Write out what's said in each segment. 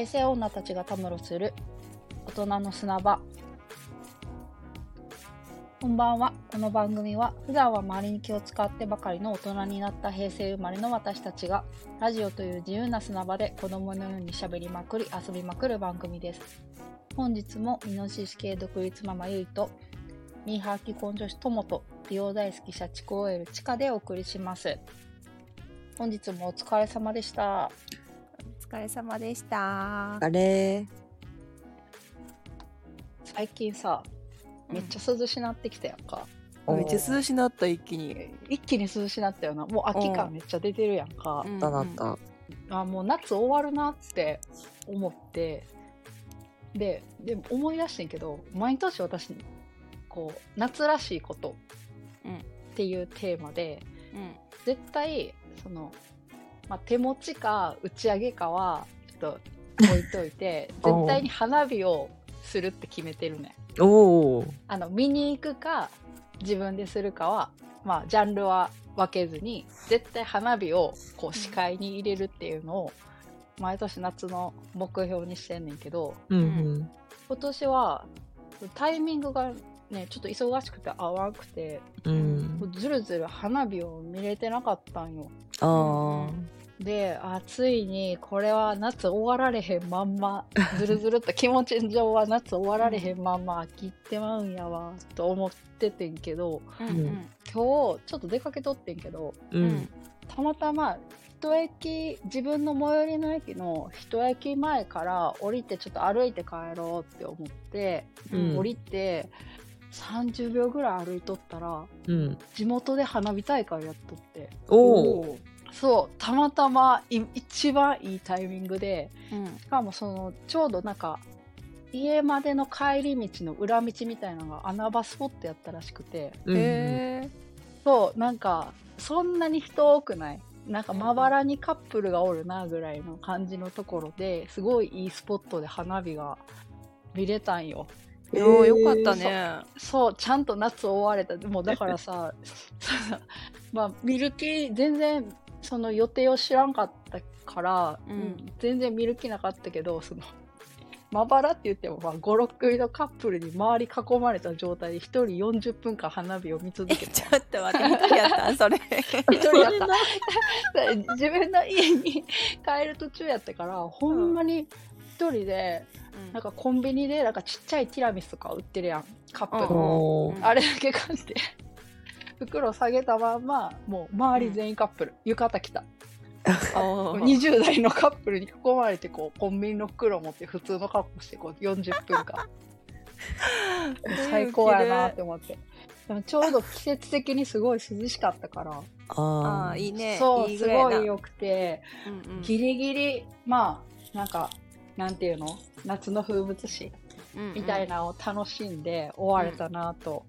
平成女たちがたむろする。大人の砂場。こんばんはこの番組は普段は周りに気を使ってばかりの大人になった平成生まれの私たちがラジオという自由な砂場で子供のようにしゃべりまくり遊びまくる番組です。本日もイノシシ系独立ママゆいとミーハー既婚女子ともと美容大好き社畜 OL チカでお送りします。本日もお疲れ様でした。お疲れ様でした。あれ。最近さめっちゃ涼しなってきたやんか、めっちゃ涼しなった一気に。一気に涼しなったよな。もう秋感めっちゃ出てるやんか、うなった。あもう夏終わるなって思って。ででも思い出してんけど毎年私こう夏らしいことうん。っていうテーマでうん。絶対その、まあ、手持ちか打ち上げかはちょっと置いといて 絶対に花火をするって決めてるねお。あの見に行くか自分でするかはまあジャンルは分けずに絶対花火をこう視界に入れるっていうのを毎年夏の目標にしてんねんけどうんうん。今年はタイミングがねちょっと忙しくて合わなくてうん。ずるずる花火を見れてなかったんよ。あであついにこれは夏終わられへんまんまずるずるっと気持ち上は夏終わられへんまんま飽きってまうんやわと思っててんけどうんうん今日ちょっと出かけとってんけどあ。ううんん。たまたま一駅自分の最寄りの駅の一駅前から降りてちょっと歩いて帰ろうって思って、うん降りて30秒ぐらい歩いとったらうん。地元で花火大会やっとっておお。そうたまたまい一番いいタイミングでうんしかもそのちょうどなんか家までの帰り道の裏道みたいなのが穴場スポットやったらしくてうんへえ。そうなんかそんなに人多くないなんかまばらにカップルがおるなぐらいの感じのところですごいいいスポットで花火が見れたんよよよかったね。そうちゃんと夏終われたもうだからさ まあ見る気全然その予定を知らんかったから、うん。全然見る気なかったけどその まばらって言っても、まあ、56組のカップルに周り囲まれた状態で1人40分間花火を見続 えけてちょっと待って一人やったんそれ。一人やった。自分の家に帰る途中やったからほんまに一人でなんかコンビニでなんかちっちゃいティラミスとか売ってるやんカップうん。の、あれだけ買って袋下げたまんまもう周り全員カップル、浴衣着た。おー。20代のカップルに囲まれてこうコンビニの袋持って普通の格好してこう40分間。最高やなって思って。でもちょうど季節的にすごい涼しかったから。あああいいね。そうすごい良くて。うんうん。ギリギリまあなんかなんていうの？夏の風物詩みたいなのを楽しんで終われたなと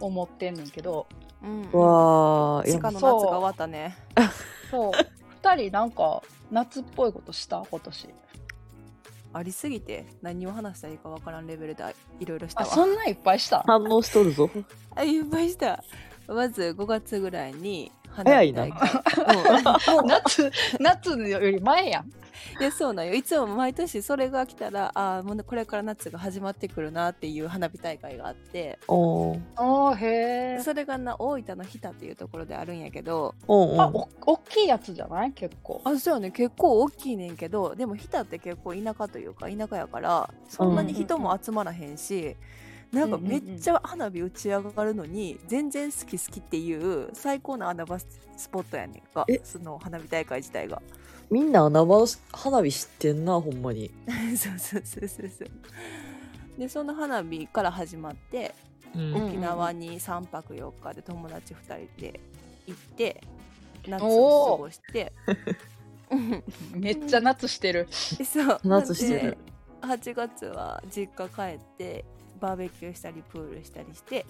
思ってんねんけど、うんあ。わあ。いや鹿の夏が終わったね。そう2人なんか夏っぽいことした？今年ありすぎて何を話したらいいかわからんレベルでいろいろしたわ。あそんなんいっぱいした？反応しとるぞ。あいっぱいした。まず5月ぐらいに早いな。花火大会うん。夏夏より前やん。いやそうなんよ。いつも毎年それが来たらああもうこれから夏が始まってくるなっていう花火大会があって。おお。へえそれがな大分の日田っていうところであるんやけど。おあお。お大きいやつじゃない？結構。あそうよね。結構大きいねんけどでも日田って結構田舎というか田舎やからそんなに人も集まらへんし、なんかめっちゃ花火打ち上がるのに全然好き好きっていう最高の穴場スポットやねんか。え？その花火大会自体が。みんな穴場花火知ってんな、ほんまに。そうそうそうそうそう。でその花火から始まってうん。うん沖縄に3泊4日で友達2人で行って夏を過ごして。う んめっちゃ夏してる。そう。夏してる。で8月は実家帰ってバーベキューしたりプールしたりして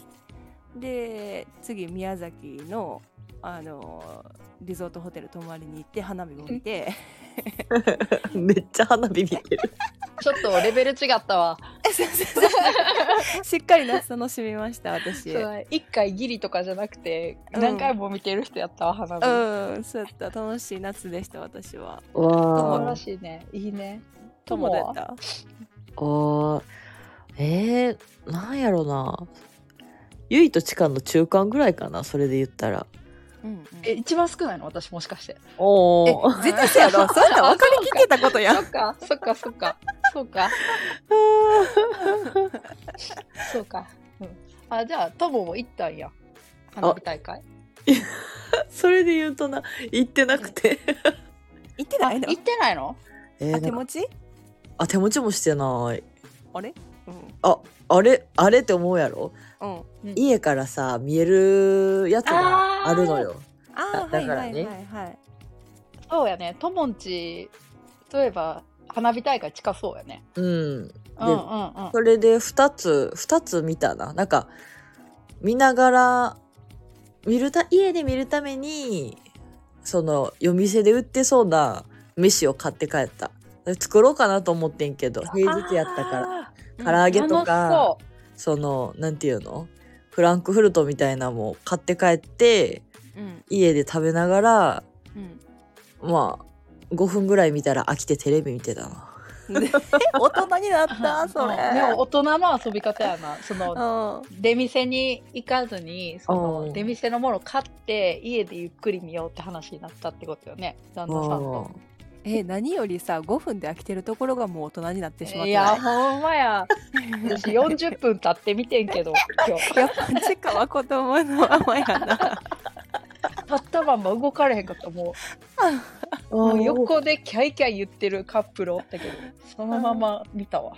で次宮崎のあのリゾートホテル泊まりに行って花火を見て。めっちゃ花火見てる。ちょっとレベル違ったわ。しっかり夏楽しみました私。一回ギリとかじゃなくてうん。何回も見てる人やったわ花火、うんそうやった。楽しい夏でした私は。素晴わあら。しいね。いいね。友どうやった？あーえー、なんやろな。ゆいとちかんの中間ぐらいかな、それで言ったら。うんうんえ、一番少ないの？私もしかして。おえ絶対そうやろ そんなん分かりきってたことやんそっか、そっか、そっか。そうか。そうか。うん。あ、じゃあ、トモも行ったんや。花火大会？それで言うとな、行ってなくて。あ、言ってないの？行ってないの？えー、あ手持ち？あ、手持ちもしてない。あれ？うんあ、あれ、あれって思うやろ？うん家からさ、見えるやつがあるのよ。だだからねはいはいそうやね。トモンチ、例えば、花火大会近そうやね。うん。うんうんうん。それで2つ2つ見たななんか見ながら見るた家で見るためにその夜店で売ってそうな飯を買って帰った作ろうかなと思ってんけど平日やったからら唐揚げとかそそのなんていうの？フランクフルトみたいなのも買って帰ってうん。家で食べながらうん。まあ5分ぐらい見たら飽きてテレビ見てたな。で 大人になったう。それ。うんでも大人の遊び方やな。その、うん。出店に行かずに、そうん。の、出店のものを買って、家でゆっくり見ようって話になったってことよね。旦那さんと。え何よりさ5分で飽きてるところがもう大人になってしまってい？や、ほんまや。私40分経ってみてんけど、今日。やっぱチカは子供のままやな立ったまま動かれへんかった。もう、もう横でキャイキャイ言ってるカップルおったけど、そのまま見たわ。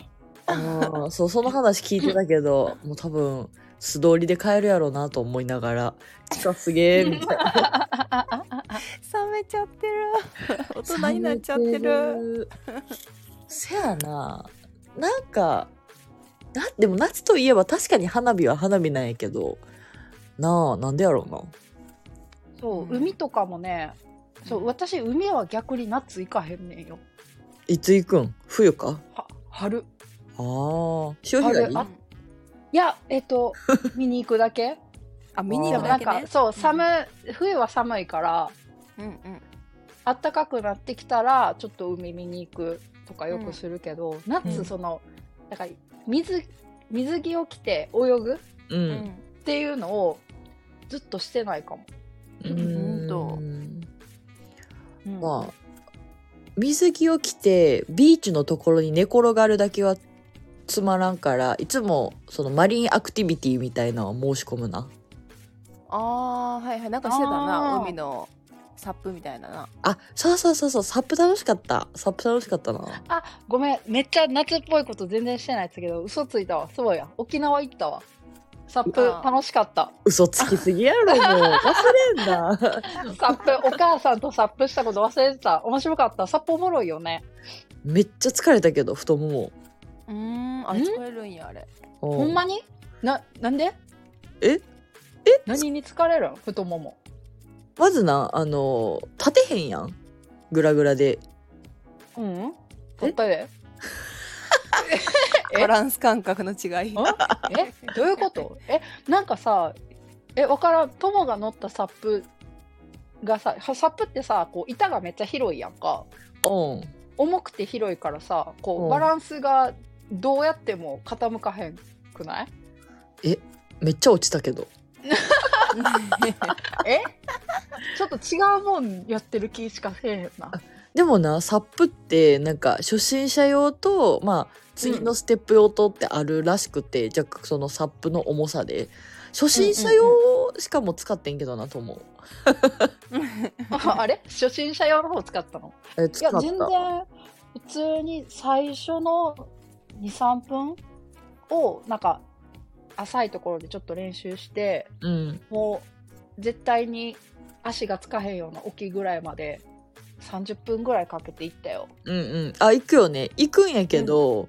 そうその話聞いてたけどもう多分素通りで帰るやろうなと思いながら「近すげえ」みたいな。冷めちゃってる。大人になっちゃってる。せやな。なんかなでも夏といえば確かに花火は花火なんやけどなあなんでやろうな。そう、うん。海とかもね、そう、私、海は逆に夏行かへんねんよ。いつ行くん？冬か？は春。ああ潮干狩り？あいや、えっと、見に行くだけ。あ見にでもなんか、行くだけね。そう、寒い、冬は寒いから、うんうん暖かくなってきたら、ちょっと海見に行くとかよくするけど、う夏、んその、なんか、水、水着を着て泳ぐっううん。んていうのをずっとしてないかも。うほん。とんうんまあ水着を着てビーチのところに寝転がるだけはつまらんからいつもそのマリンアクティビティみたいなのは申し込むなあーはいはいなんかしてたなあー海のサップみたいななあそうそうそうそうサップ楽しかったサップ楽しかったなあ、ごめん。めっちゃ夏っぽいこと全然してないですけど、嘘ついたわ。そうや。沖縄行ったわ。サップあ楽しかった。嘘つきすぎやろもう忘れんな サップ、お母さんとサップしたこと忘れてた。面白かった。サップおもろいよね。めっちゃ疲れたけど太ももうーん。あれ聞こえるんやあれ。ほほんまに？な、なんで？え？何に疲れるん？太もも。まずなあの立てへんやん。グラグラで。うん。取ったで。え？バランス感覚の違い。ん？え？どういうこと？え？なんかさえわからん。友が乗ったサップがさはサップってさこう板がめっちゃ広いやんか。うん。重くて広いからさこううん。バランスがどうやっても傾かへんくない？めっちゃ落ちたけど。え？ちょっと違うもんやってる気しかせえへんな。でもなサップってなんか初心者用とまあ次のステップ用とってあるらしくて、じゃあそのサップの重さで。初心者用しかも使ってんけどなと思う。あ あれ？初心者用の方使ったの？いえ使った。や全然普通に最初の23分をなんか浅いところでちょっと練習してうん。もう絶対に足がつかへんような沖ぐらいまで30分ぐらいかけて行ったよ。うんうん。あ行くよね。行くんやけど、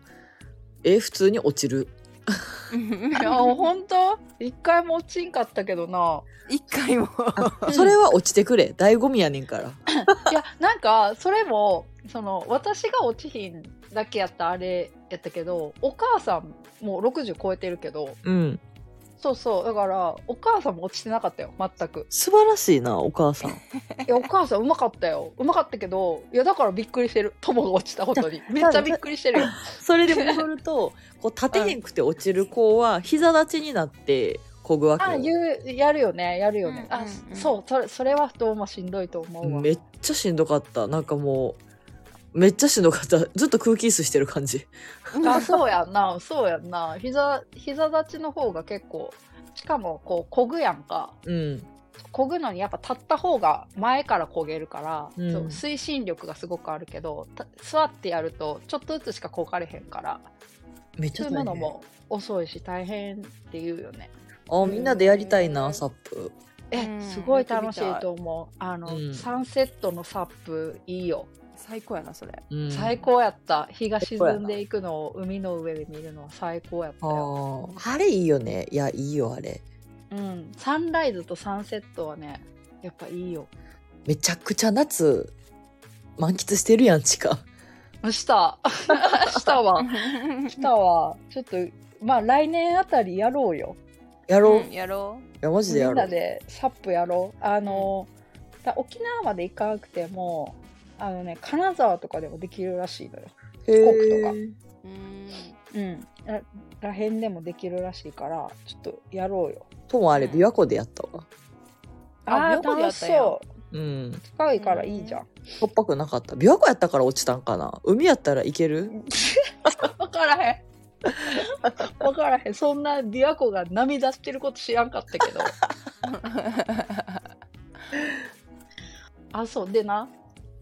え普通に落ちる。いや本当？一回も落ちんかったけどな。一回も。それは落ちてくれ。醍醐味やねんから。いやなんかそれもその私が落ちひんだけやったあれやったけどお母さんもう60超えてるけどうん。そうそうだからお母さんも落ちてなかったよ全く。素晴らしいな、お母さん。いやお母さんうまかったよ。うまかったけどいやだからびっくりしてる。友が落ちたことに。めっちゃびっくりしてるよ。それで戻ると、こう立てへんくて落ちる子は膝立ちになってこぐわけよ。あ言うやるよねやるよね、あうんうんうんそうそれそれはどうもしんどいと思うわ。めっちゃしんどかった。なんかもう、めっちゃしんどかった。ずっと空気椅子してる感じ。あそうやんな。そうやんな。膝膝立ちの方が結構しかもこうこぐやんか。うん。こぐのにやっぱ立った方が前からこげるから、うん。そう推進力がすごくあるけどた座ってやるとちょっとずつしかこがれへんから。めっちそういうのも遅いし大変って言うよね。あ、みんなでやりたいな、サップ。え、うんすごい楽しいと思う。あの、うん。サンセットのサップいいよ、最高やなそれ。うん、最高やった。日が沈んでいくのを海の上で見るのは最高やったあよ、ー。あれいいよね。いや、いいよ、あれ。うん、サンライズとサンセットはねやっぱいいよ。めちゃくちゃ夏、満喫してるやん、ちか。した。したわ。したわ。ちょっとまあ来年あたりやろうよ。やろう。うんやろいや、マジでみんなやろう。でサップやろう。あの、だ沖縄まで行かなくてもあのね金沢とかでもできるらしいのよ。へ四国とかうん。うん。ららへんでもできるらしいからちょっとやろうよ。ともあれ、琵琶湖でやったわ。あー琵琶湖でやったんや。楽しそう。うん。近いからいいじゃん。しょっぱくなかった。琵琶湖やったから落ちたんかな？海やったらいける？分からへん。分からへん。そんな琵琶湖が波出してること知らんかったけど。あそう。でな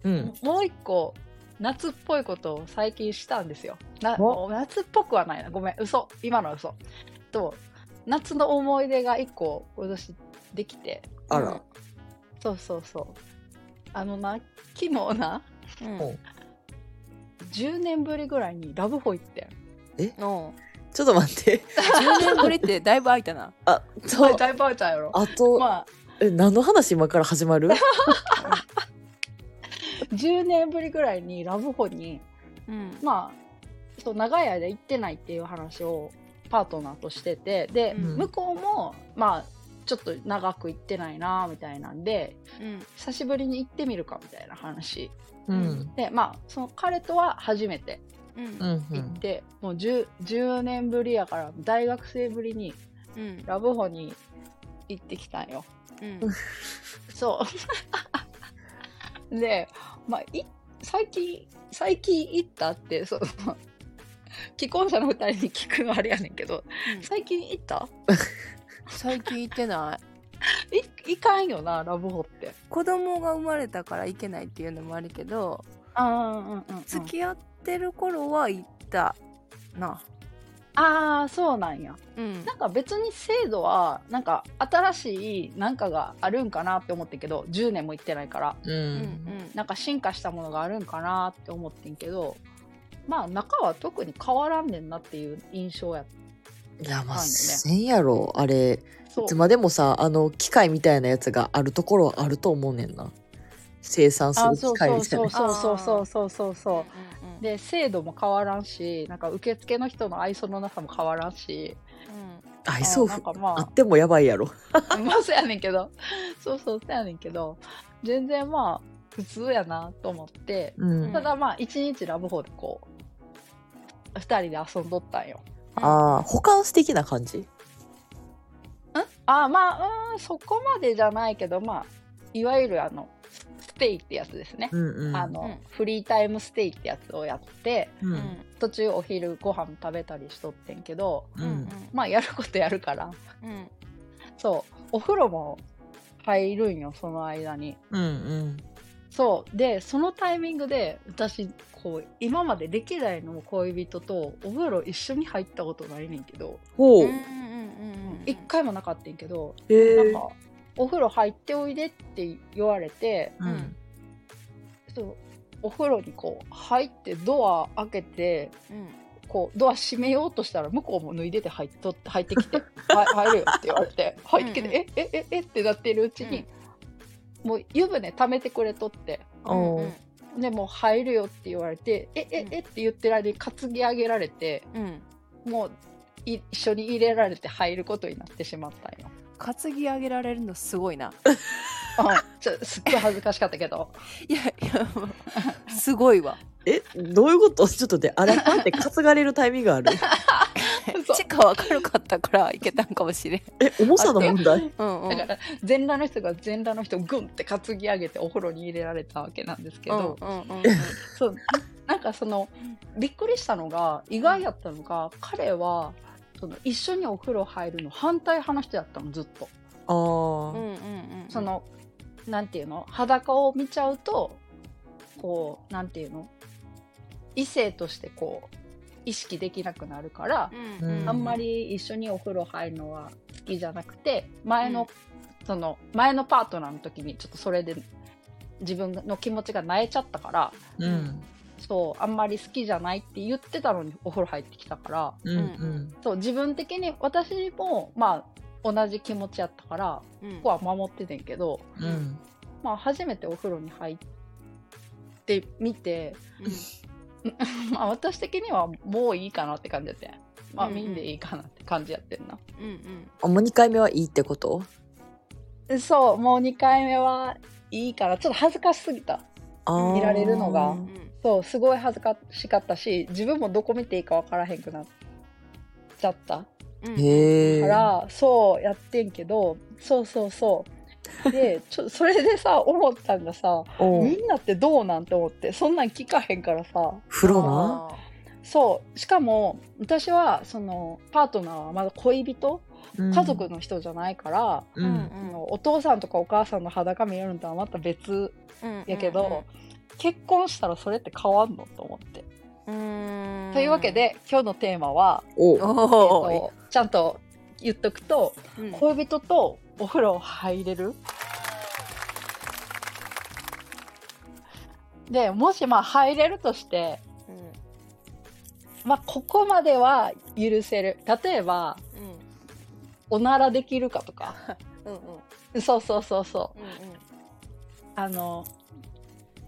うん。もう一個夏っぽいことを最近したんですよ。夏っぽくはないな。ごめん嘘。今のは嘘。と夏の思い出が一個今年できて。あら。そうそうそう。あのな昨日なうん。お。10年ぶりぐらいにラブホ行ってん。のちょっと待って。10年ぶりってだいぶ空いたな。あ、と、だいぶ会えたやろ。あと、まあ。え、何の話今から始まる？10年ぶりぐらいにラブホにうん。まあそう長い間行ってないっていう話をパートナーとしててで、うん。向こうもまあちょっと長く行ってないなみたいなんでうん。久しぶりに行ってみるかみたいな話。うん。でまあその彼とは初めてうん。うん。行って、もう 10, 10年ぶりやから大学生ぶりにうん。ラブホに行ってきたんよ。うん。そう。でまあい最近最近行ったってその 既婚者の2人に聞くのあれやねんけど最近行った？最近行ってない。い行かんよなラブホって。子供が生まれたから行けないっていうのもあるけどあうんうんうん、付き合ってる頃は行ったなああそうなんやうんなんか別に制度はなんか新しいなんかがあるんかなって思ってんけど10年も行ってないからう。うんん。なんか進化したものがあるんかなって思ってんけどまあ中は特に変わらんねんなっていう印象やいや、まあ、はいねせんやろ。あれ、そいうつまでもさ、あの、機械みたいなやつがあるところはあると思うねんな。生産すある機械そうそうみたいな。そうそうそうそうそうそううんうん。で制度も変わらんしなんか受付の人の愛想のなさも変わらんし。愛想あまあ。あってもやばいやろ。まあそうやねんけど。そうそうそうやねんけど。全然まあ普通やなと思って。うん。ただまあ一日ラブホでこう二人で遊んどったんよ。ああ、保管素的な感じ？あまあうんそこまでじゃないけどまあいわゆるあのステイってやつですね、うんうん。あの、うんフリータイムステイってやつをやってう。うんん途中お昼ご飯食べたりしとってんけどううんん。まあやることやるからうんそうお風呂も入るんよその間にうんうん。そうでそのタイミングで私こう今まで歴代の恋人とお風呂一緒に入ったことないねんけどほう。うんうんうん一回もなかったんけどへえ。なんかお風呂入っておいでって言われてうん。そうお風呂にこう入ってドア開けてうん。こうドア閉めようとしたら向こうも脱いでて入っとって入ってきて「はい入るよ」って言われて入ってきて「うんうん。ええええってなってるうちに、もう湯船溜めてくれとってでもう入るよって言われて「ええうん。えって言ってる間に担ぎ上げられてうん。もうい一緒に入れられて入ることになってしまったんよ。担ぎ上げられるのすごいな。うんちょすっごい恥ずかしかったけど。いやいやもうすごいわ。えどういうこと？ちょっとであれパンって担がれるタイミングある？そうチカは軽かったからいけたんかもしれん。え重さの問題？うんうん。だから全裸の人が全裸の人をグンって担ぎ上げてお風呂に入れられたわけなんですけど、うんうんうんうんそうなんかそのびっくりしたのが意外やったのが彼はその一緒にお風呂入るの反対派の人やったのずっと。あうんーうんうん。そのなんていうの？裸を見ちゃうとこうなんていうの？異性としてこう意識できなくなるから、うんうんあんまり一緒にお風呂入るのは好きじゃなくて前の、その前のパートナーの時にちょっとそれで自分の気持ちが萎えちゃったからうんそうあんまり好きじゃないって言ってたのにお風呂入ってきたから。うんうん。そう自分的に私もまあ同じ気持ちやったからうん。ここは守っててんけど、うん。まあ、初めてお風呂に入ってみて、まあ、私的にはもういいかなって感じやってん。まあうんうん見んでいいかなって感じやってんな、うんうん。あもう2回目はいいってこと？そうもう2回目はいいからちょっと恥ずかしすぎた。見られるのが。うんそうすごい恥ずかしかったし自分もどこ見ていいか分からへんくなっちゃった。うん。へえから、そうやってんけどそうそうそう。でちょそれでさ思ったんがさみんなってどうなんて思ってそんなん聞かへんからさ。風呂な？そう。しかも私はそのパートナーはまだ恋人？うん。家族の人じゃないから、ううんあのお父さんとかお母さんの裸見えるのとはまた別うん。やけど、結婚したらそれって変わんのと思って。うん。というわけで今日のテーマは、おう。えーとちゃんと言っとくとうん。恋人とお風呂入れる？でもしまあ入れるとして、まあ、ここまでは許せる。例えばおならできるかとか。うんうん。うんそうそうそう。そううん。あの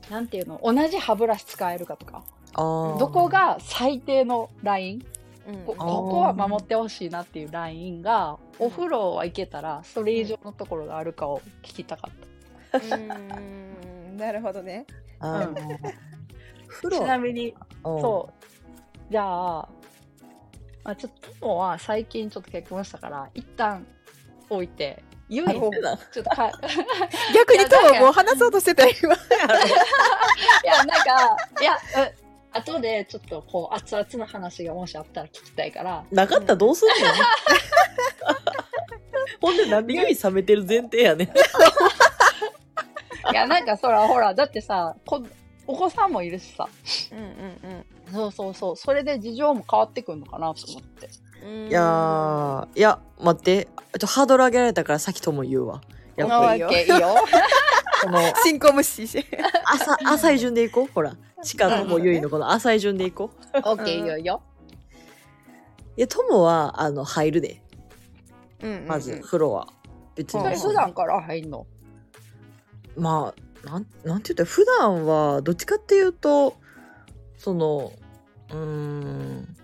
なんていうの？同じ歯ブラシ使えるかとか。どこが最低のライン？うん。こここは守ってほしいなっていうラインがお風呂はいけたらそれ以上のところがあるかを聞きたかっうん。なるほどね。あー。風たち呂なみにそう。じゃあ、まあ、ちょっと友は最近ちょっと結婚したから一旦置いてゆいはいちょっとか 逆にいやなんかトモもう話そうとしてた今いやなんかいやう後でちょっとこう熱々の話がもしあったら聞きたいから。なかったらどうすんの？ほんでなんで指冷めてる前提やね。んいやなんかそらほらだってさこお子さんもいるしさ。うんうんそうそうそう。それで事情も変わってくるのかなと思って。うんいやーいや待って。ちょハードル上げられたからさっきとも言うわ。やっぱり。あいいよ。この進行無視し浅い順でいこう。ほら。しかともゆいのこの浅い順でいこう。オッケーいいよいいよ。いやともはあの入るで。うんまず風呂は。別に。普段から入んの？まあなんなんて言った？ら普段はどっちかっていうとそのうーん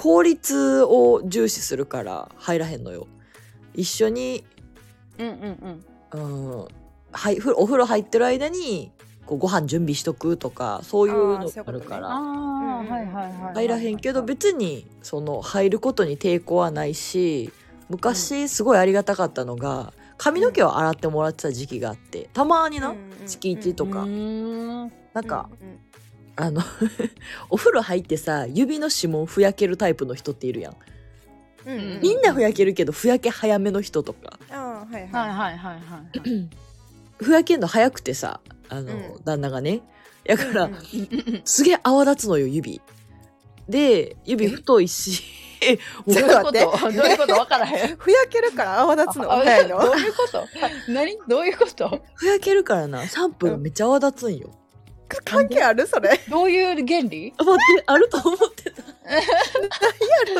効率を重視するから入らへんのよ。一緒にうんうんうん。うんはいふお風呂入ってる間にこうご飯準備しとくとかそういうのあーそういうことね。あるから入らへんけど別にその入ることに抵抗はないし昔すごいありがたかったのが髪の毛を洗ってもらってた時期があってたまにな月一とか。うーんなんかあの お風呂入ってさ指の指紋ふやけるタイプの人っているやん。みんなふやけるけどふやけ早めの人とか。あーはいはい。ははいはいはいふやけんの早くてさあの、うん。旦那がね。やから、うんうんすげえ泡立つのよ指。で指太いし どういうこと？どういうこと？わからへん。ふやけるから泡立つのあ早いの？どういうこと？何どういうこと？ふやけるからなシャンプめっちゃ泡立つんよ、関係ある？それ。どういう原理？あ待ってあると思ってた。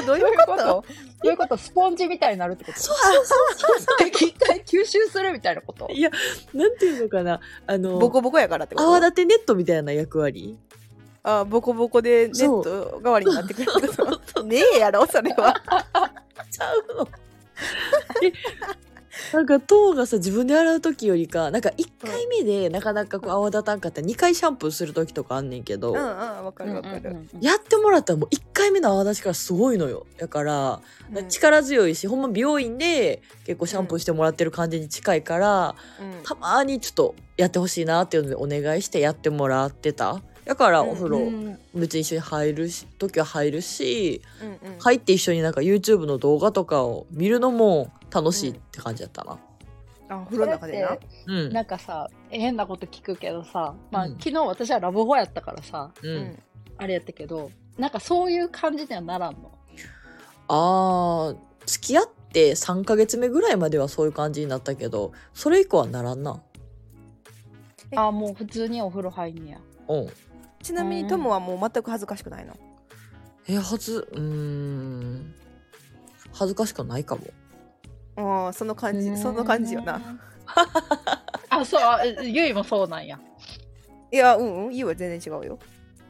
どういどういううこと？どういうこと？スポンジみたいになるってこと？そうそうそう一回吸収するみたいなこと？いやなんていうのかな。あのボコボコやからってこと？泡立てネットみたいな役割？あボコボコでネット代わりになってくるってこと？ねえやろそれは。ちゃうの。えなんか糖がさ自分で洗う時よりかなんか1回目でなかなかこう泡立たんかった。ら2回シャンプーする時とかあんねんけど、うんうんわかるわかる、やってもらったらもう1回目の泡立ちからすごいのよ。だから、うん。力強いしほんま美容院で結構シャンプーしてもらってる感じに近いから、うん。たまにちょっとやってほしいなっていうのでお願いしてやってもらってただからお風呂、うん別に一緒に入るし時は入るしうんうん入って一緒になんか YouTube の動画とかを見るのも楽しいって感じだったな。あ風呂の中でな？ん。なんかさ変なこと聞くけどさ、まあうん昨日私はラブホやったからさう。うんんあれやったけどなんかそういう感じにはならんの？あー付き合って3ヶ月目ぐらいまではそういう感じになったけどそれ以降はならんな。えあもう普通にお風呂入んねやうん。ちなみにトモはもう全く恥ずかしくないの？えはずうーん。恥ずかしくないかも。ああその感じその感じよな。あそうあゆいもそうなんや。いやうんうんゆうは全然違うよ。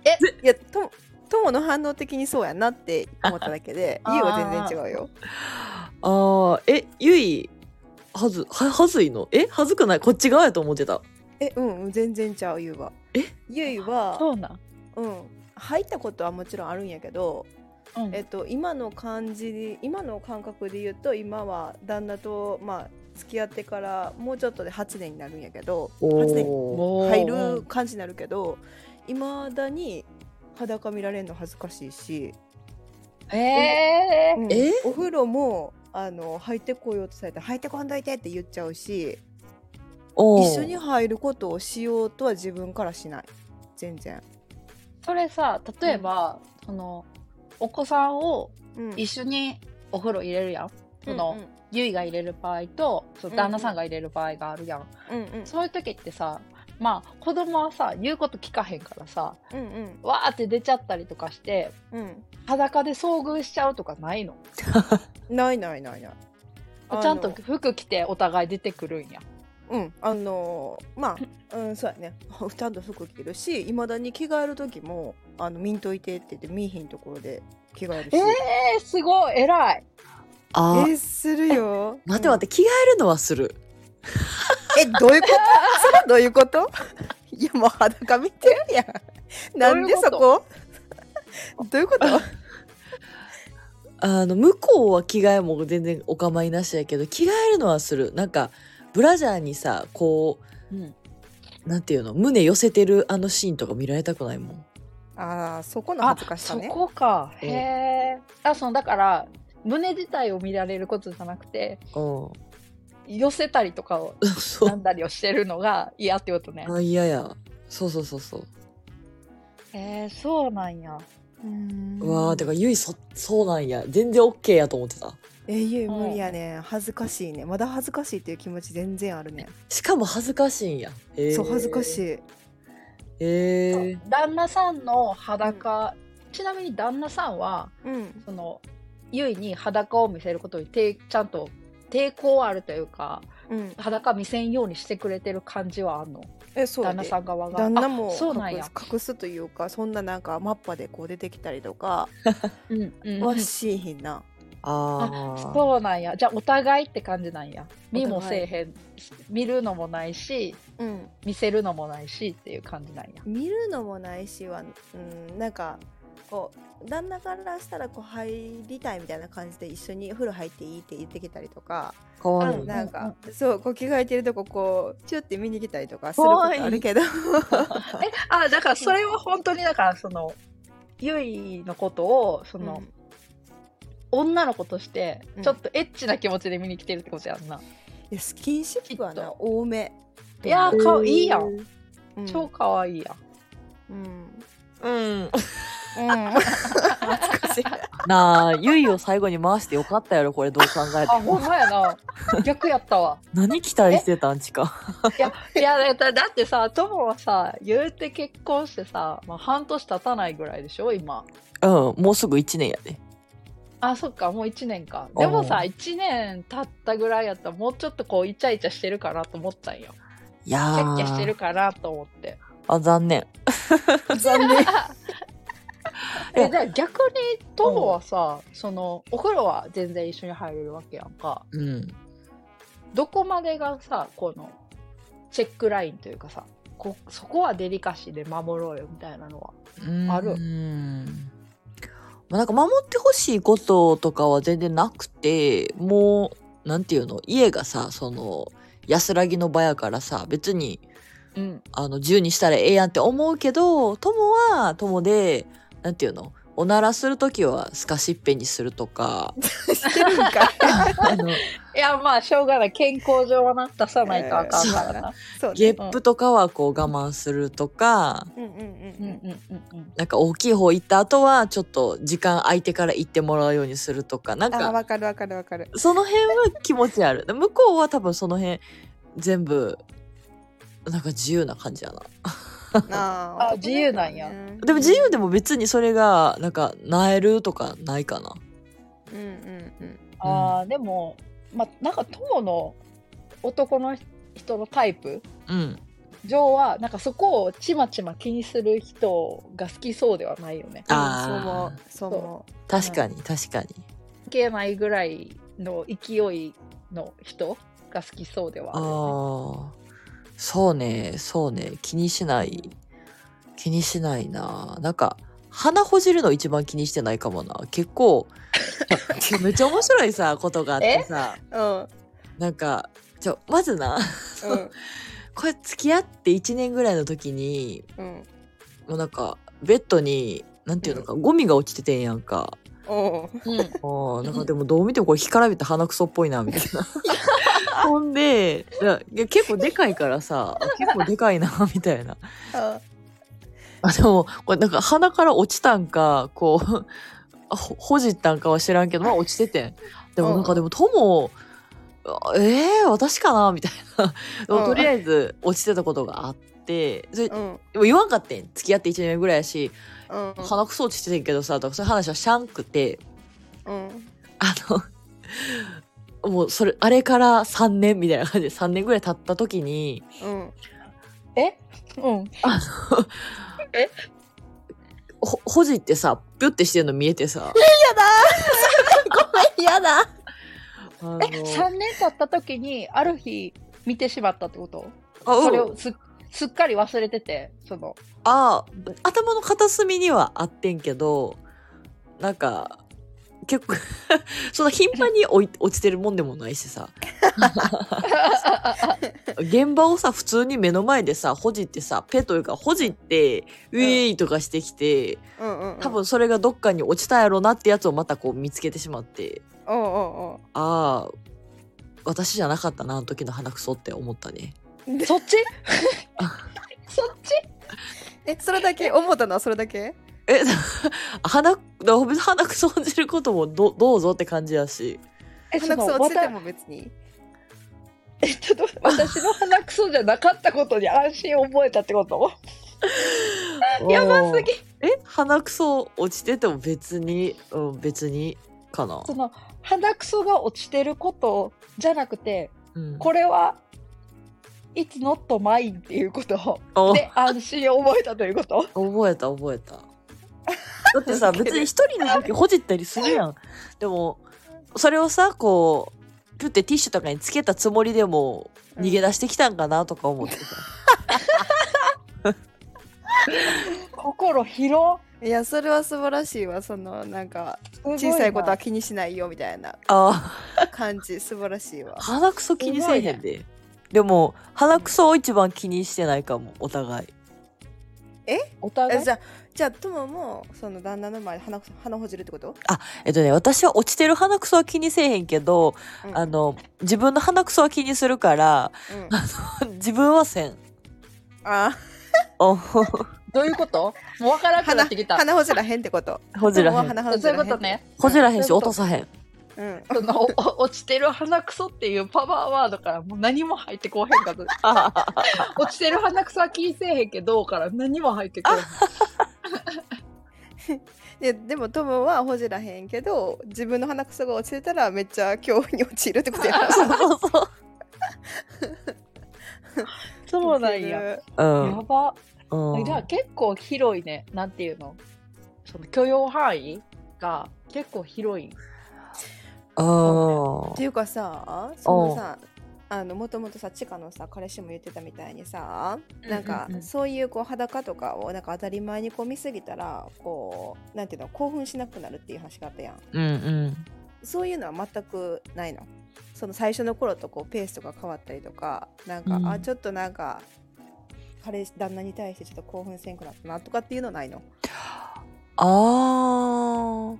え？いやとトモの反応的にそうやなって思っただけで ゆうは全然違うよ。あーえゆいはずははずいの？え？はずくない？こっち側やと思ってた。えうんうん全然ちゃうゆうはえ？ゆいはそうなん？うん。入ったことはもちろんあるんやけどうん。えっと、今の感じ今の感覚で言うと今は旦那と、まあ、付き合ってからもうちょっとで8年になるんやけど8年入る感じになるけどいまだに裸見られるの恥ずかしいし、ええうん。え？お風呂もあの入ってこようとされたら入ってこんといてって言っちゃうし一緒に入ることをしようとは自分からしない。全然。それさ例えば、そのお子さんをうん。一緒にお風呂入れるやん、その、うんゆいが入れる場合とその旦那さんが入れる場合があるやん、うんうん。そういう時ってさまあ子供はさ言うこと聞かへんからさうんうん。わーって出ちゃったりとかしてうん。裸で遭遇しちゃうとかないの？ないないないない。ちゃんと服着てお互い出てくるんやうん、あのーまあ、うん、そうやね。ちゃんと服着てるし、いまだに着替える時も、あの、見んといてって言って、見いひんところで着替えるし。えー、すごい偉いあーえするよ。待って待って着替えるのはする。て。え、どういうこと？それどういうこと？いや、もう裸見てるやん。なんでそこ？どういうこと？あの向こうは着替えも全然お構いなしやけど着替えるのはするなんかブラジャーにさこうんうなんていうの胸寄せてるあのシーンとか見られたくないもん。ああ、そこのあ恥ずかしさそね。こか。うん。へえあそのだから胸自体を見られることじゃなくてう寄せたりとかをん そなんだりをしてるのが嫌ってことね。うあ嫌や。そうそうそうそう。えー、そうなんや。うーん。うわーてかゆいそそうなんや。全然 OK やと思ってたえゆい無理やね。恥ずかしいね。まだ恥ずかしいっていう気持ち全然あるね。しかも恥ずかしいんやへーそう、恥ずかしい。へえ旦那さんの裸、ちなみに旦那さんはうん。そのゆいに裸を見せることにてちゃんと抵抗あるというかうん。裸見せんようにしてくれてる感じはあんの？え、そう旦那さん側が？旦那もあそうなんや隠す隠すというかそんななんかマッパでこう出てきたりとか うんうんはしいひんな、ああそうなんや。じゃあお互いって感じなんや。見もせえへん。見るのもないしうん、見せるのもないしっていう感じなんや。見るのもないしは、うん、なんかこう旦那からしたらこう入りたいみたいな感じで一緒にお風呂入っていいって言ってきたりとか、かわい。いうんなんか、そうこう着替えてるとここうチュって見に来たりとかすることあるけど。えあだからそれは本当にだからそのゆいのことをその、女の子としてうん。ちょっとエッチな気持ちで見に来てるってことやんな、いやスキンシップはな多め。いやーかいいやん。うん。超かわいいやん。うん、うん。うん、懐かしい。なあゆいを最後に回してよかったやろこれどう考えてあほんまやな。逆やったわ。何期待してたんちか。いやいやだだってさ友はさ言うて結婚してさ、まあ、半年経たないぐらいでしょ今。うんもうすぐ1年やであそっかもう1年か。でもさうん1年経ったぐらいやったらもうちょっとこうイチャイチャしてるかなと思ったんよ。いやー。キャッキャしてるかなと思って。あ残念。残念。えじゃあ逆にトモはさ、そのお風呂は全然一緒に入れるわけやんか。うん。どこまでがさこのチェックラインというかさこそこはデリカシーで守ろうよみたいなのはある？うん。まあ、なんか守ってほしいこととかは全然なくて、もう、なんていうの、家がさ、その、安らぎの場やからさ、別に、うん。あの、自由にしたらええやんって思うけど、友は友で、なんていうの、おならするときはスカシッペにするとか、してるんかい。やまあしょうがない。健康上はな出さないとあかんからな、そうゲね。ップとかはこう我慢するとか、なんか大きい方行った後はちょっと時間空いてから行ってもらうようにするとか、なんあかわかるわかるわかる。その辺は気持ちある。向こうは多分その辺全部なんか自由な感じやな。ああ自由なんや。でも自由でも別にそれがなんかなえるとかないかな。うんうんうん。あーでもまあなんか友の男の人のタイプ？うん。上はなんかそこをちまちま気にする人が好きそうではないよね。あー。そう思うそう思確かに確かに。関係ないぐらいの勢いの人が好きそうではあるよね。ああ。そうね、そうね。気にしない。気にしないな。なんか、鼻ほじるの一番気にしてないかもな。結構、めっちゃ面白いさ、ことがあってさ。ううんなんか、ちょ、まずな、うんこれ付き合って1年ぐらいの時に、うんもうなんか、ベッドに、なんていうのか、ゴミが落ちててんやんか。おううんなんかでもどう見てもこれ干からびた鼻くそっぽいな、みたいな。ほんで、結構でかいからさ、あ結構でかいな、みたいな。ああ、でも、これなんか鼻から落ちたんか、こう、あほほじったんかは知らんけど、まあ落ちててん。でもなんかでも、友、あえー、私かなみたいな。とりあえず落ちてたことがあって、それでうんも言わんかってん。付き合って1年ぐらいやし、うん鼻くそ落ちててんけどさ、とかそういう話はしゃんくて、うんあの、もうそれ、あれから3年みたいな感じ。で3年ぐらい経った時に、うん。え？うん。あの、えほ、ほじってさ、ぴゅってしてんの見えてさ、や だ。あのえ？3年経った時にある日見てしまったってこと？あ、うん。それをすすっかり忘れててその。あ頭の片隅にはあってんけどなんか結構 そんな頻繁に落ちてるもんでもないしさ。現場をさ普通に目の前でさほじってさペというかほじってウェーイとかしてきて、多分それがどっかに落ちたやろなってやつをまたこう見つけてしまって。ああ私じゃなかったなあの時の鼻くそって思ったね。そっち？そっち？えそれだけ？思ったのはそれだけ？え 鼻鼻くそほじることもどどうぞって感じやし。え鼻くそ落ちてても別に。えちょっと私の鼻くそじゃなかったことに安心を覚えたってこと？やばすぎ。え鼻くそ落ちてても別に、うん、別にかな？その鼻くそが落ちてることじゃなくてうん、これは It's not mine っていうこと。おで安心を覚えたということ？覚えた覚えた。だってさ 別に一人の時ほじったりするやん。でもそれをさこうピュってティッシュとかにつけたつもりでも逃げ出してきたんかなとか思ってさ。心広いやそれは素晴らしいわ。そのなんか小さいことは気にしないよみたいな。あ感じ素晴らしいわ。あ鼻くそ気にせえへんで。でも鼻くそを一番気にしてないかもお互い。お互い？えじゃあじゃあ友もその旦那の前で鼻鼻ほじるってこと、えっとね私は落ちてる鼻くそは気にせえへんけど、うん。あの自分の鼻くそは気にするからうん、自分はせん。あお。どういうこと？もう分からなくな鼻ってきた。鼻ほじらへんってこと。ほじらへん。そういうらへん。ことね。ほじらへんし、落とさへん。うんその落ちてる鼻くそっていうパワーワードからもう何も入ってこうへんかった 落ちてる鼻くそは気にせえへんけどから何も入ってこうへん ででもトムはほじらへんけど自分の鼻くそが落ちてたらめっちゃ恐怖に陥るってことやな そうそうそう。そうなんや。うん。やば。うんじゃあ結構広いね。なんていうの？その許容範囲が結構広い。あっていうかさそのさあのもともとさチカのさ彼氏も言ってたみたいにさなんかそういうこう裸とかをなんか当たり前にこう見すぎたらこうなんていうの興奮しなくなるっていう話があったやん。うんうん。そういうのは全くないの。その最初の頃とこうペースとか変わったりとかなんか、うん。あちょっとなんか彼氏旦那に対してちょっと興奮せんくなったなとかっていうのないの。あー。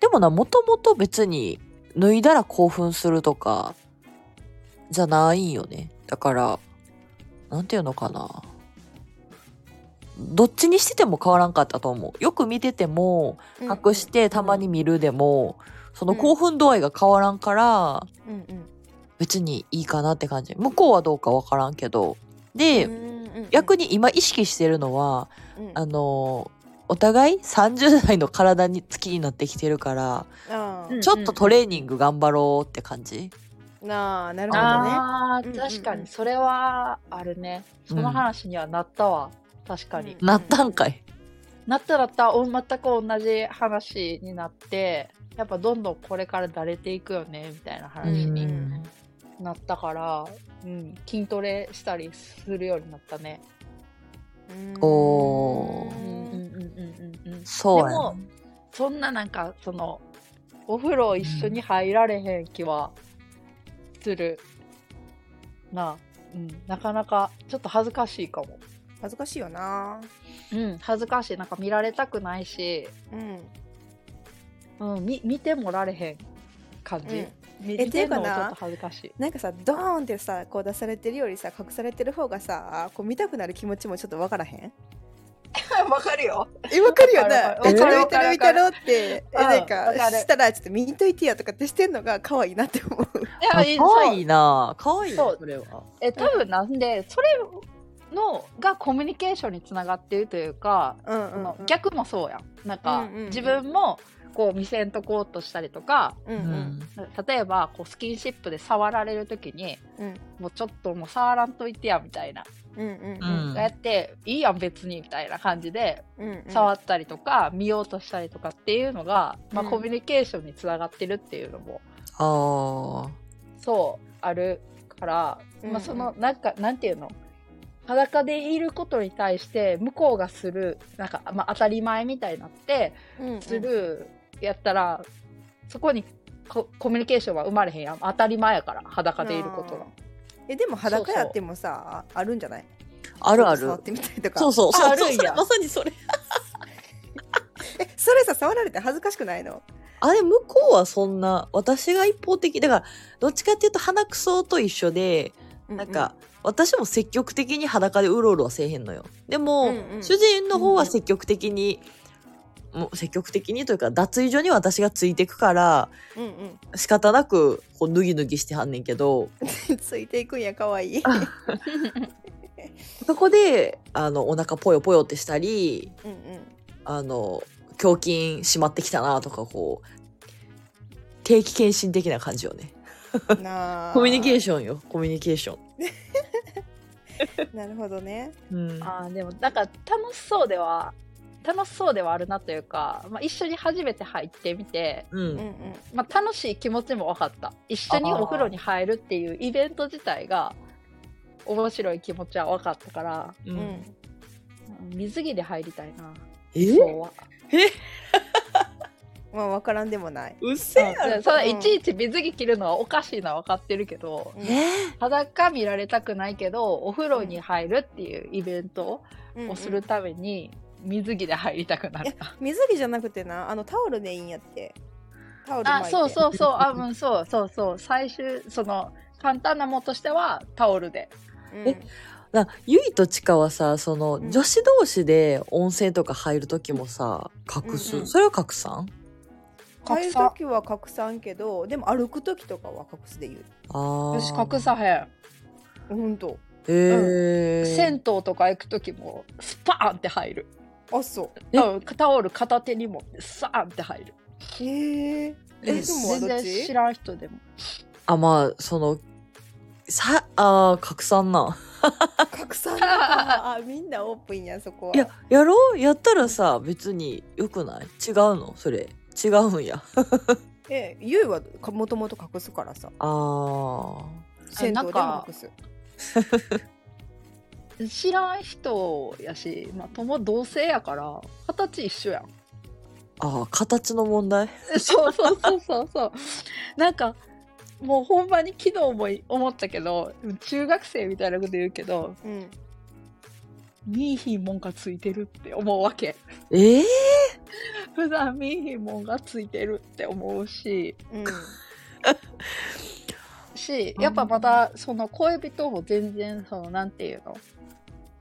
でもなもともと別に脱いだら興奮するとかじゃないんよね。だからなんていうのかな。どっちにしてても変わらんかったと思う。よく見てても隠してたまに見るでも、その興奮度合いが変わらんから別にいいかなって感じ。向こうはどうかわからんけど。で、逆に今意識してるのはうん。あのお互い30代の体に好きになってきてるから、うん。ちょっとトレーニング頑張ろうって感じ？なあなるほどね。ああ、うんうんうん。確かに。それはあるね。その話にはなったわ。確かに。うん。なったんかい。なったらった。お全く同じ話になってやっぱどんどんこれからだれていくよねみたいな話うんにうん。なったから、うん。筋トレしたりするようになったね。うん。おーうん。うんうんうんうんうん。そうやでもね。そんななんかそのお風呂一緒に入られへん気はするな、うん、なかなかちょっと恥ずかしいかも。恥ずかしいよな。うん、恥ずかしい。なんか見られたくないし、うん。うん、み見てもられへん感じ、うん。みえっていうかなちょっと恥ずかしい。なんかさドーンってさこう出されてるよりさ隠されてる方がさこう見たくなる気持ちもちょっとわからへん わかるよ。えわかるよなわえかる。わ見てる見てるってえうんなんかしたらちょっと見んといてやとかってしてんのが可愛いなって思う。いやいいかわいな。かわいいそう。それは。え多分なんでそれのがコミュニケーションにつながってるというか、逆もそうやん。なんか、うんうんうん。自分もこう見せんとこうとしたりとかうんううんん。例えばこうスキンシップで触られる時にうん。もうちょっともう触らんといてやみたいな、うんうんうん。やっていいやん別にみたいな感じでうんうん。触ったりとか、見ようとしたりとかっていうのが、まあ、うんコミュニケーションにつながってるっていうのもああ。そうあるから、うんうん。まあ、そのなんかなんていうの？裸でいることに対して向こうがするなんか、まあ、当たり前みたいになってうんうん。するやったら、そこにココミュニケーションは生まれへんやん。当たり前やから裸でいることが。えでも裸やってもさあるんじゃない？あるある。触っ。てみたりとか。そうそう。そうあるんやそれまさにそれ。えそれさ触られて恥ずかしくないの？あれ向こうはそんな私が一方的だからどっちかっていうと鼻くそと一緒でなんか、私も積極的に裸でうろうろはせえへんのよ。でも、うんうん。主人の方は積極的に、もう積極的にというか脱衣所に私がついてくからうんうん。仕方なくこう脱ぎ脱ぎしてはんねんけど。う んついていくんや可愛いそこであのお腹ぽよぽよってしたりうんうん。あの胸筋締まってきたなとかこう定期検診的な感じよね。なあ。コミュニケーションよ。コミュニケーション。なるほどね。うん。あーでもなんか楽しそうでは楽しそうではあるなというか、まあ、一緒に初めて入ってみて、ううんん。まあ、楽しい気持ちも分かった。一緒にお風呂に入るっていうイベント自体が面白い気持ちは分かったからううん。ん水着で入りたいな。え？今日は。まあ分からんでもない。うっせうんでそれいちいち水着着るのはおかしいのは分かってるけどうん。え？裸見られたくないけどお風呂に入るっていうイベントうんをするために水着で入りたくなる。水着じゃなくてなあのタオルでいいんやって。タオルあて。そうそうそう。あうんそうそうそう。最終その簡単なものとしてはタオルで。うん。えなゆいとちかはさその、うん。女子同士で温泉とか入る時もさ隠す、うんうん。それは隠さん？入る時は隠さんけどでも歩く時とかは隠すで言う。あよし隠さへん。ほんと。へえ銭湯とか行く時もスパーンって入るあそえう。んタオル片手に持ってスーンって入る。うへええでも全然知ちらん人でも。あまあそのさあー隠さんな。拡散 か。あみんなオープンやそこは。いややろう？やったらさ別によくない？違うの？それ。違うんや。えゆいはもともと隠すからさ。あー。銭湯でも隠す 知らん人やし、まあ、友同性やから二十歳一緒やん。あー形の問題？そうそうそうそうそう。なんかもうほんまに昨日も思ったけど中学生みたいなこと言うけどうん。見いひんもんがついてるって思うわけ。ええ普段見いひんもんがついてるって思うし。うん。しやっぱまたその恋人も全然そのなんていうの？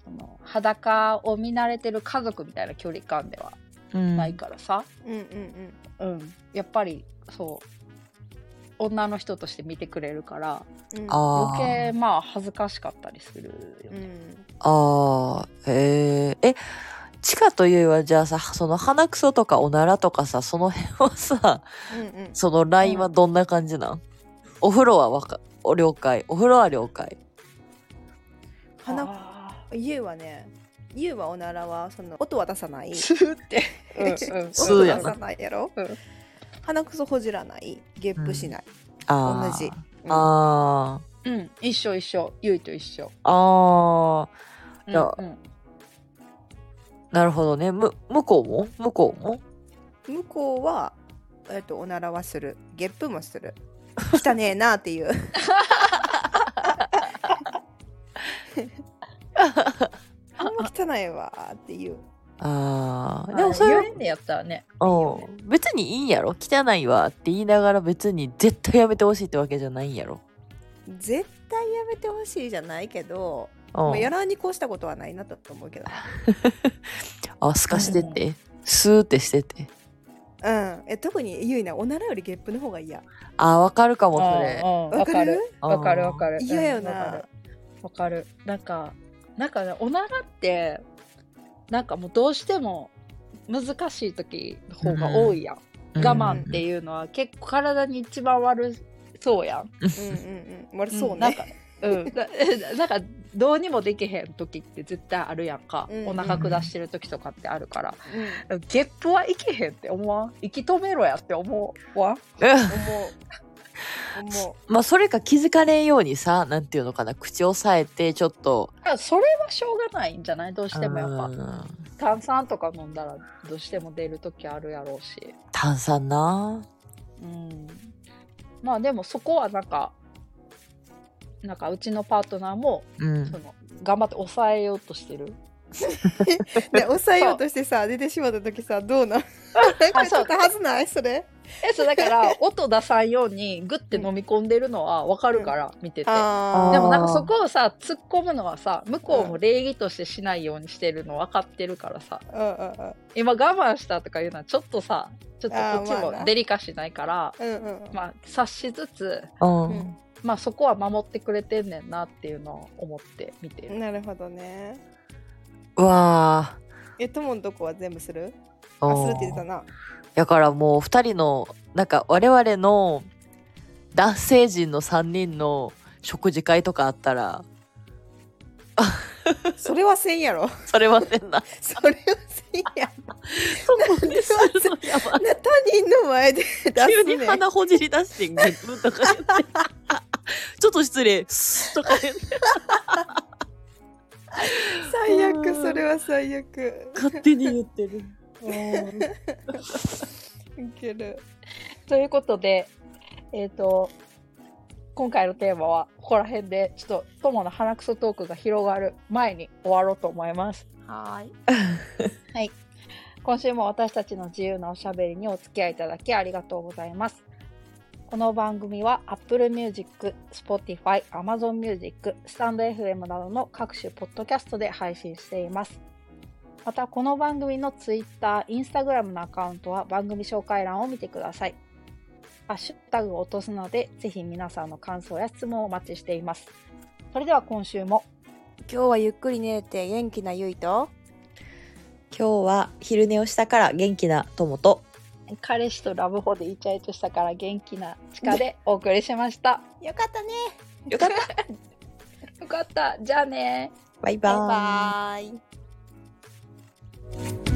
その。裸を見慣れてる家族みたいな距離感ではうん。ないからさ、うんうんうん。やっぱりそう。女の人として見てくれるからうん。余計ーまあ恥ずかしかったりするよね。うん。あー。へええ地下というよりはじゃあさその鼻くそとかおならとかさその辺はさうんうん。そのラインはどんな感じなん、お風呂はわかお了解。お風呂は了解。鼻あゆうはねゆうはおならはその音は出さない。ースーって。うんう ん。音は出さないやろ、うん。鼻くそほじらない。ゲップしない、あー。同じ。うん。あー。うん、一緒一緒。ゆいと一緒。あー。いやうんうん。なるほどね。む向こうも？向こうも？向こうは、えっとおならはする。ゲップもする。汚ねえなっていう あんま汚いわっていう。ああでもそれれんねやったらね。うん。別にいいんやろ？汚いわって言いながら別に絶対やめてほしいってわけじゃないんやろ？絶対やめてほしいじゃないけど、やらんに越したことはないなと思うけど。あすかしてて？スーってしてて？うん。え特にゆいなおならよりゲップの方が嫌。あわかるかもそれ。うんうん。わかる？わかる。わかる。嫌よな。るわかる。なんか、なんかね、おならって、なんかもうどうしても難しい時の方が多いやん。うん。我慢っていうのは結構体に一番悪そうやん。うんうんうん悪そうね、なんか、うん、だなんかどうにもできへん時って絶対あるやんか、うんお腹下してる時とかってあるから、うん。ゲップはいけへんって思わん？息止めろやって思わん？うん。思う。思まあそれか気づかれんようにさなんていうのかな口を押さえてちょっと。あそれはしょうがないんじゃない？どうしてもやっぱ。うん。炭酸とか飲んだらどうしても出る時あるやろうし。炭酸な。うん。まあでもそこはなんかなんかうちのパートナーもうん。その頑張って抑えようとしてるうで抑えようとしてさ出てしまった時さどうなん？なんかちょっとはずない？それ？えそうだから音出さんようにグッて飲み込んでるのはわかるから、見てて。あでもなんかそこをさ突っ込むのはさ向こうも礼儀としてしないようにしてるの分かってるからさ。うんうん今我慢したとかいうのはちょっとさちょっとこっちもデリカシーないからうんうんまあ察しつつうん、うん。まあそこは守ってくれてんねんなっていうのを思って見てる。なるほどねうわえともんとこは全部する？ー。あするって言ってたな。だからもう二人のなんか我々の男性陣の3人の食事会とかあったら。それはせんやろ。それはせんな。それはせんやろ。そこでするのや他人の前で出す急にね鼻ほじり出してゲップとか言って。ちょっと失礼。とか言って 最悪それは最悪。勝手に言ってる。いける。ということでえっ、と今回のテーマはここら辺でちょっと友の鼻くそトークが広がる前に終わろうと思います。はーい。はい。今週も私たちの自由なおしゃべりにお付き合いいただきありがとうございます。この番組は Apple Music、Spotify、Amazon Music、スタンド FM などの各種ポッドキャストで配信しています。また、この番組の Twitter、Instagram のアカウントは番組紹介欄を見てください。ハッシュタグを落とすので、ぜひ皆さんの感想や質問をお待ちしています。それでは今週も今日はゆっくり寝れて元気なゆいと今日は昼寝をしたから元気な友と彼氏とラブホでイチャイチャしたから元気な地下でお送りしました。よかったね。よかった。よかった。じゃあね。バイバイ。バイバ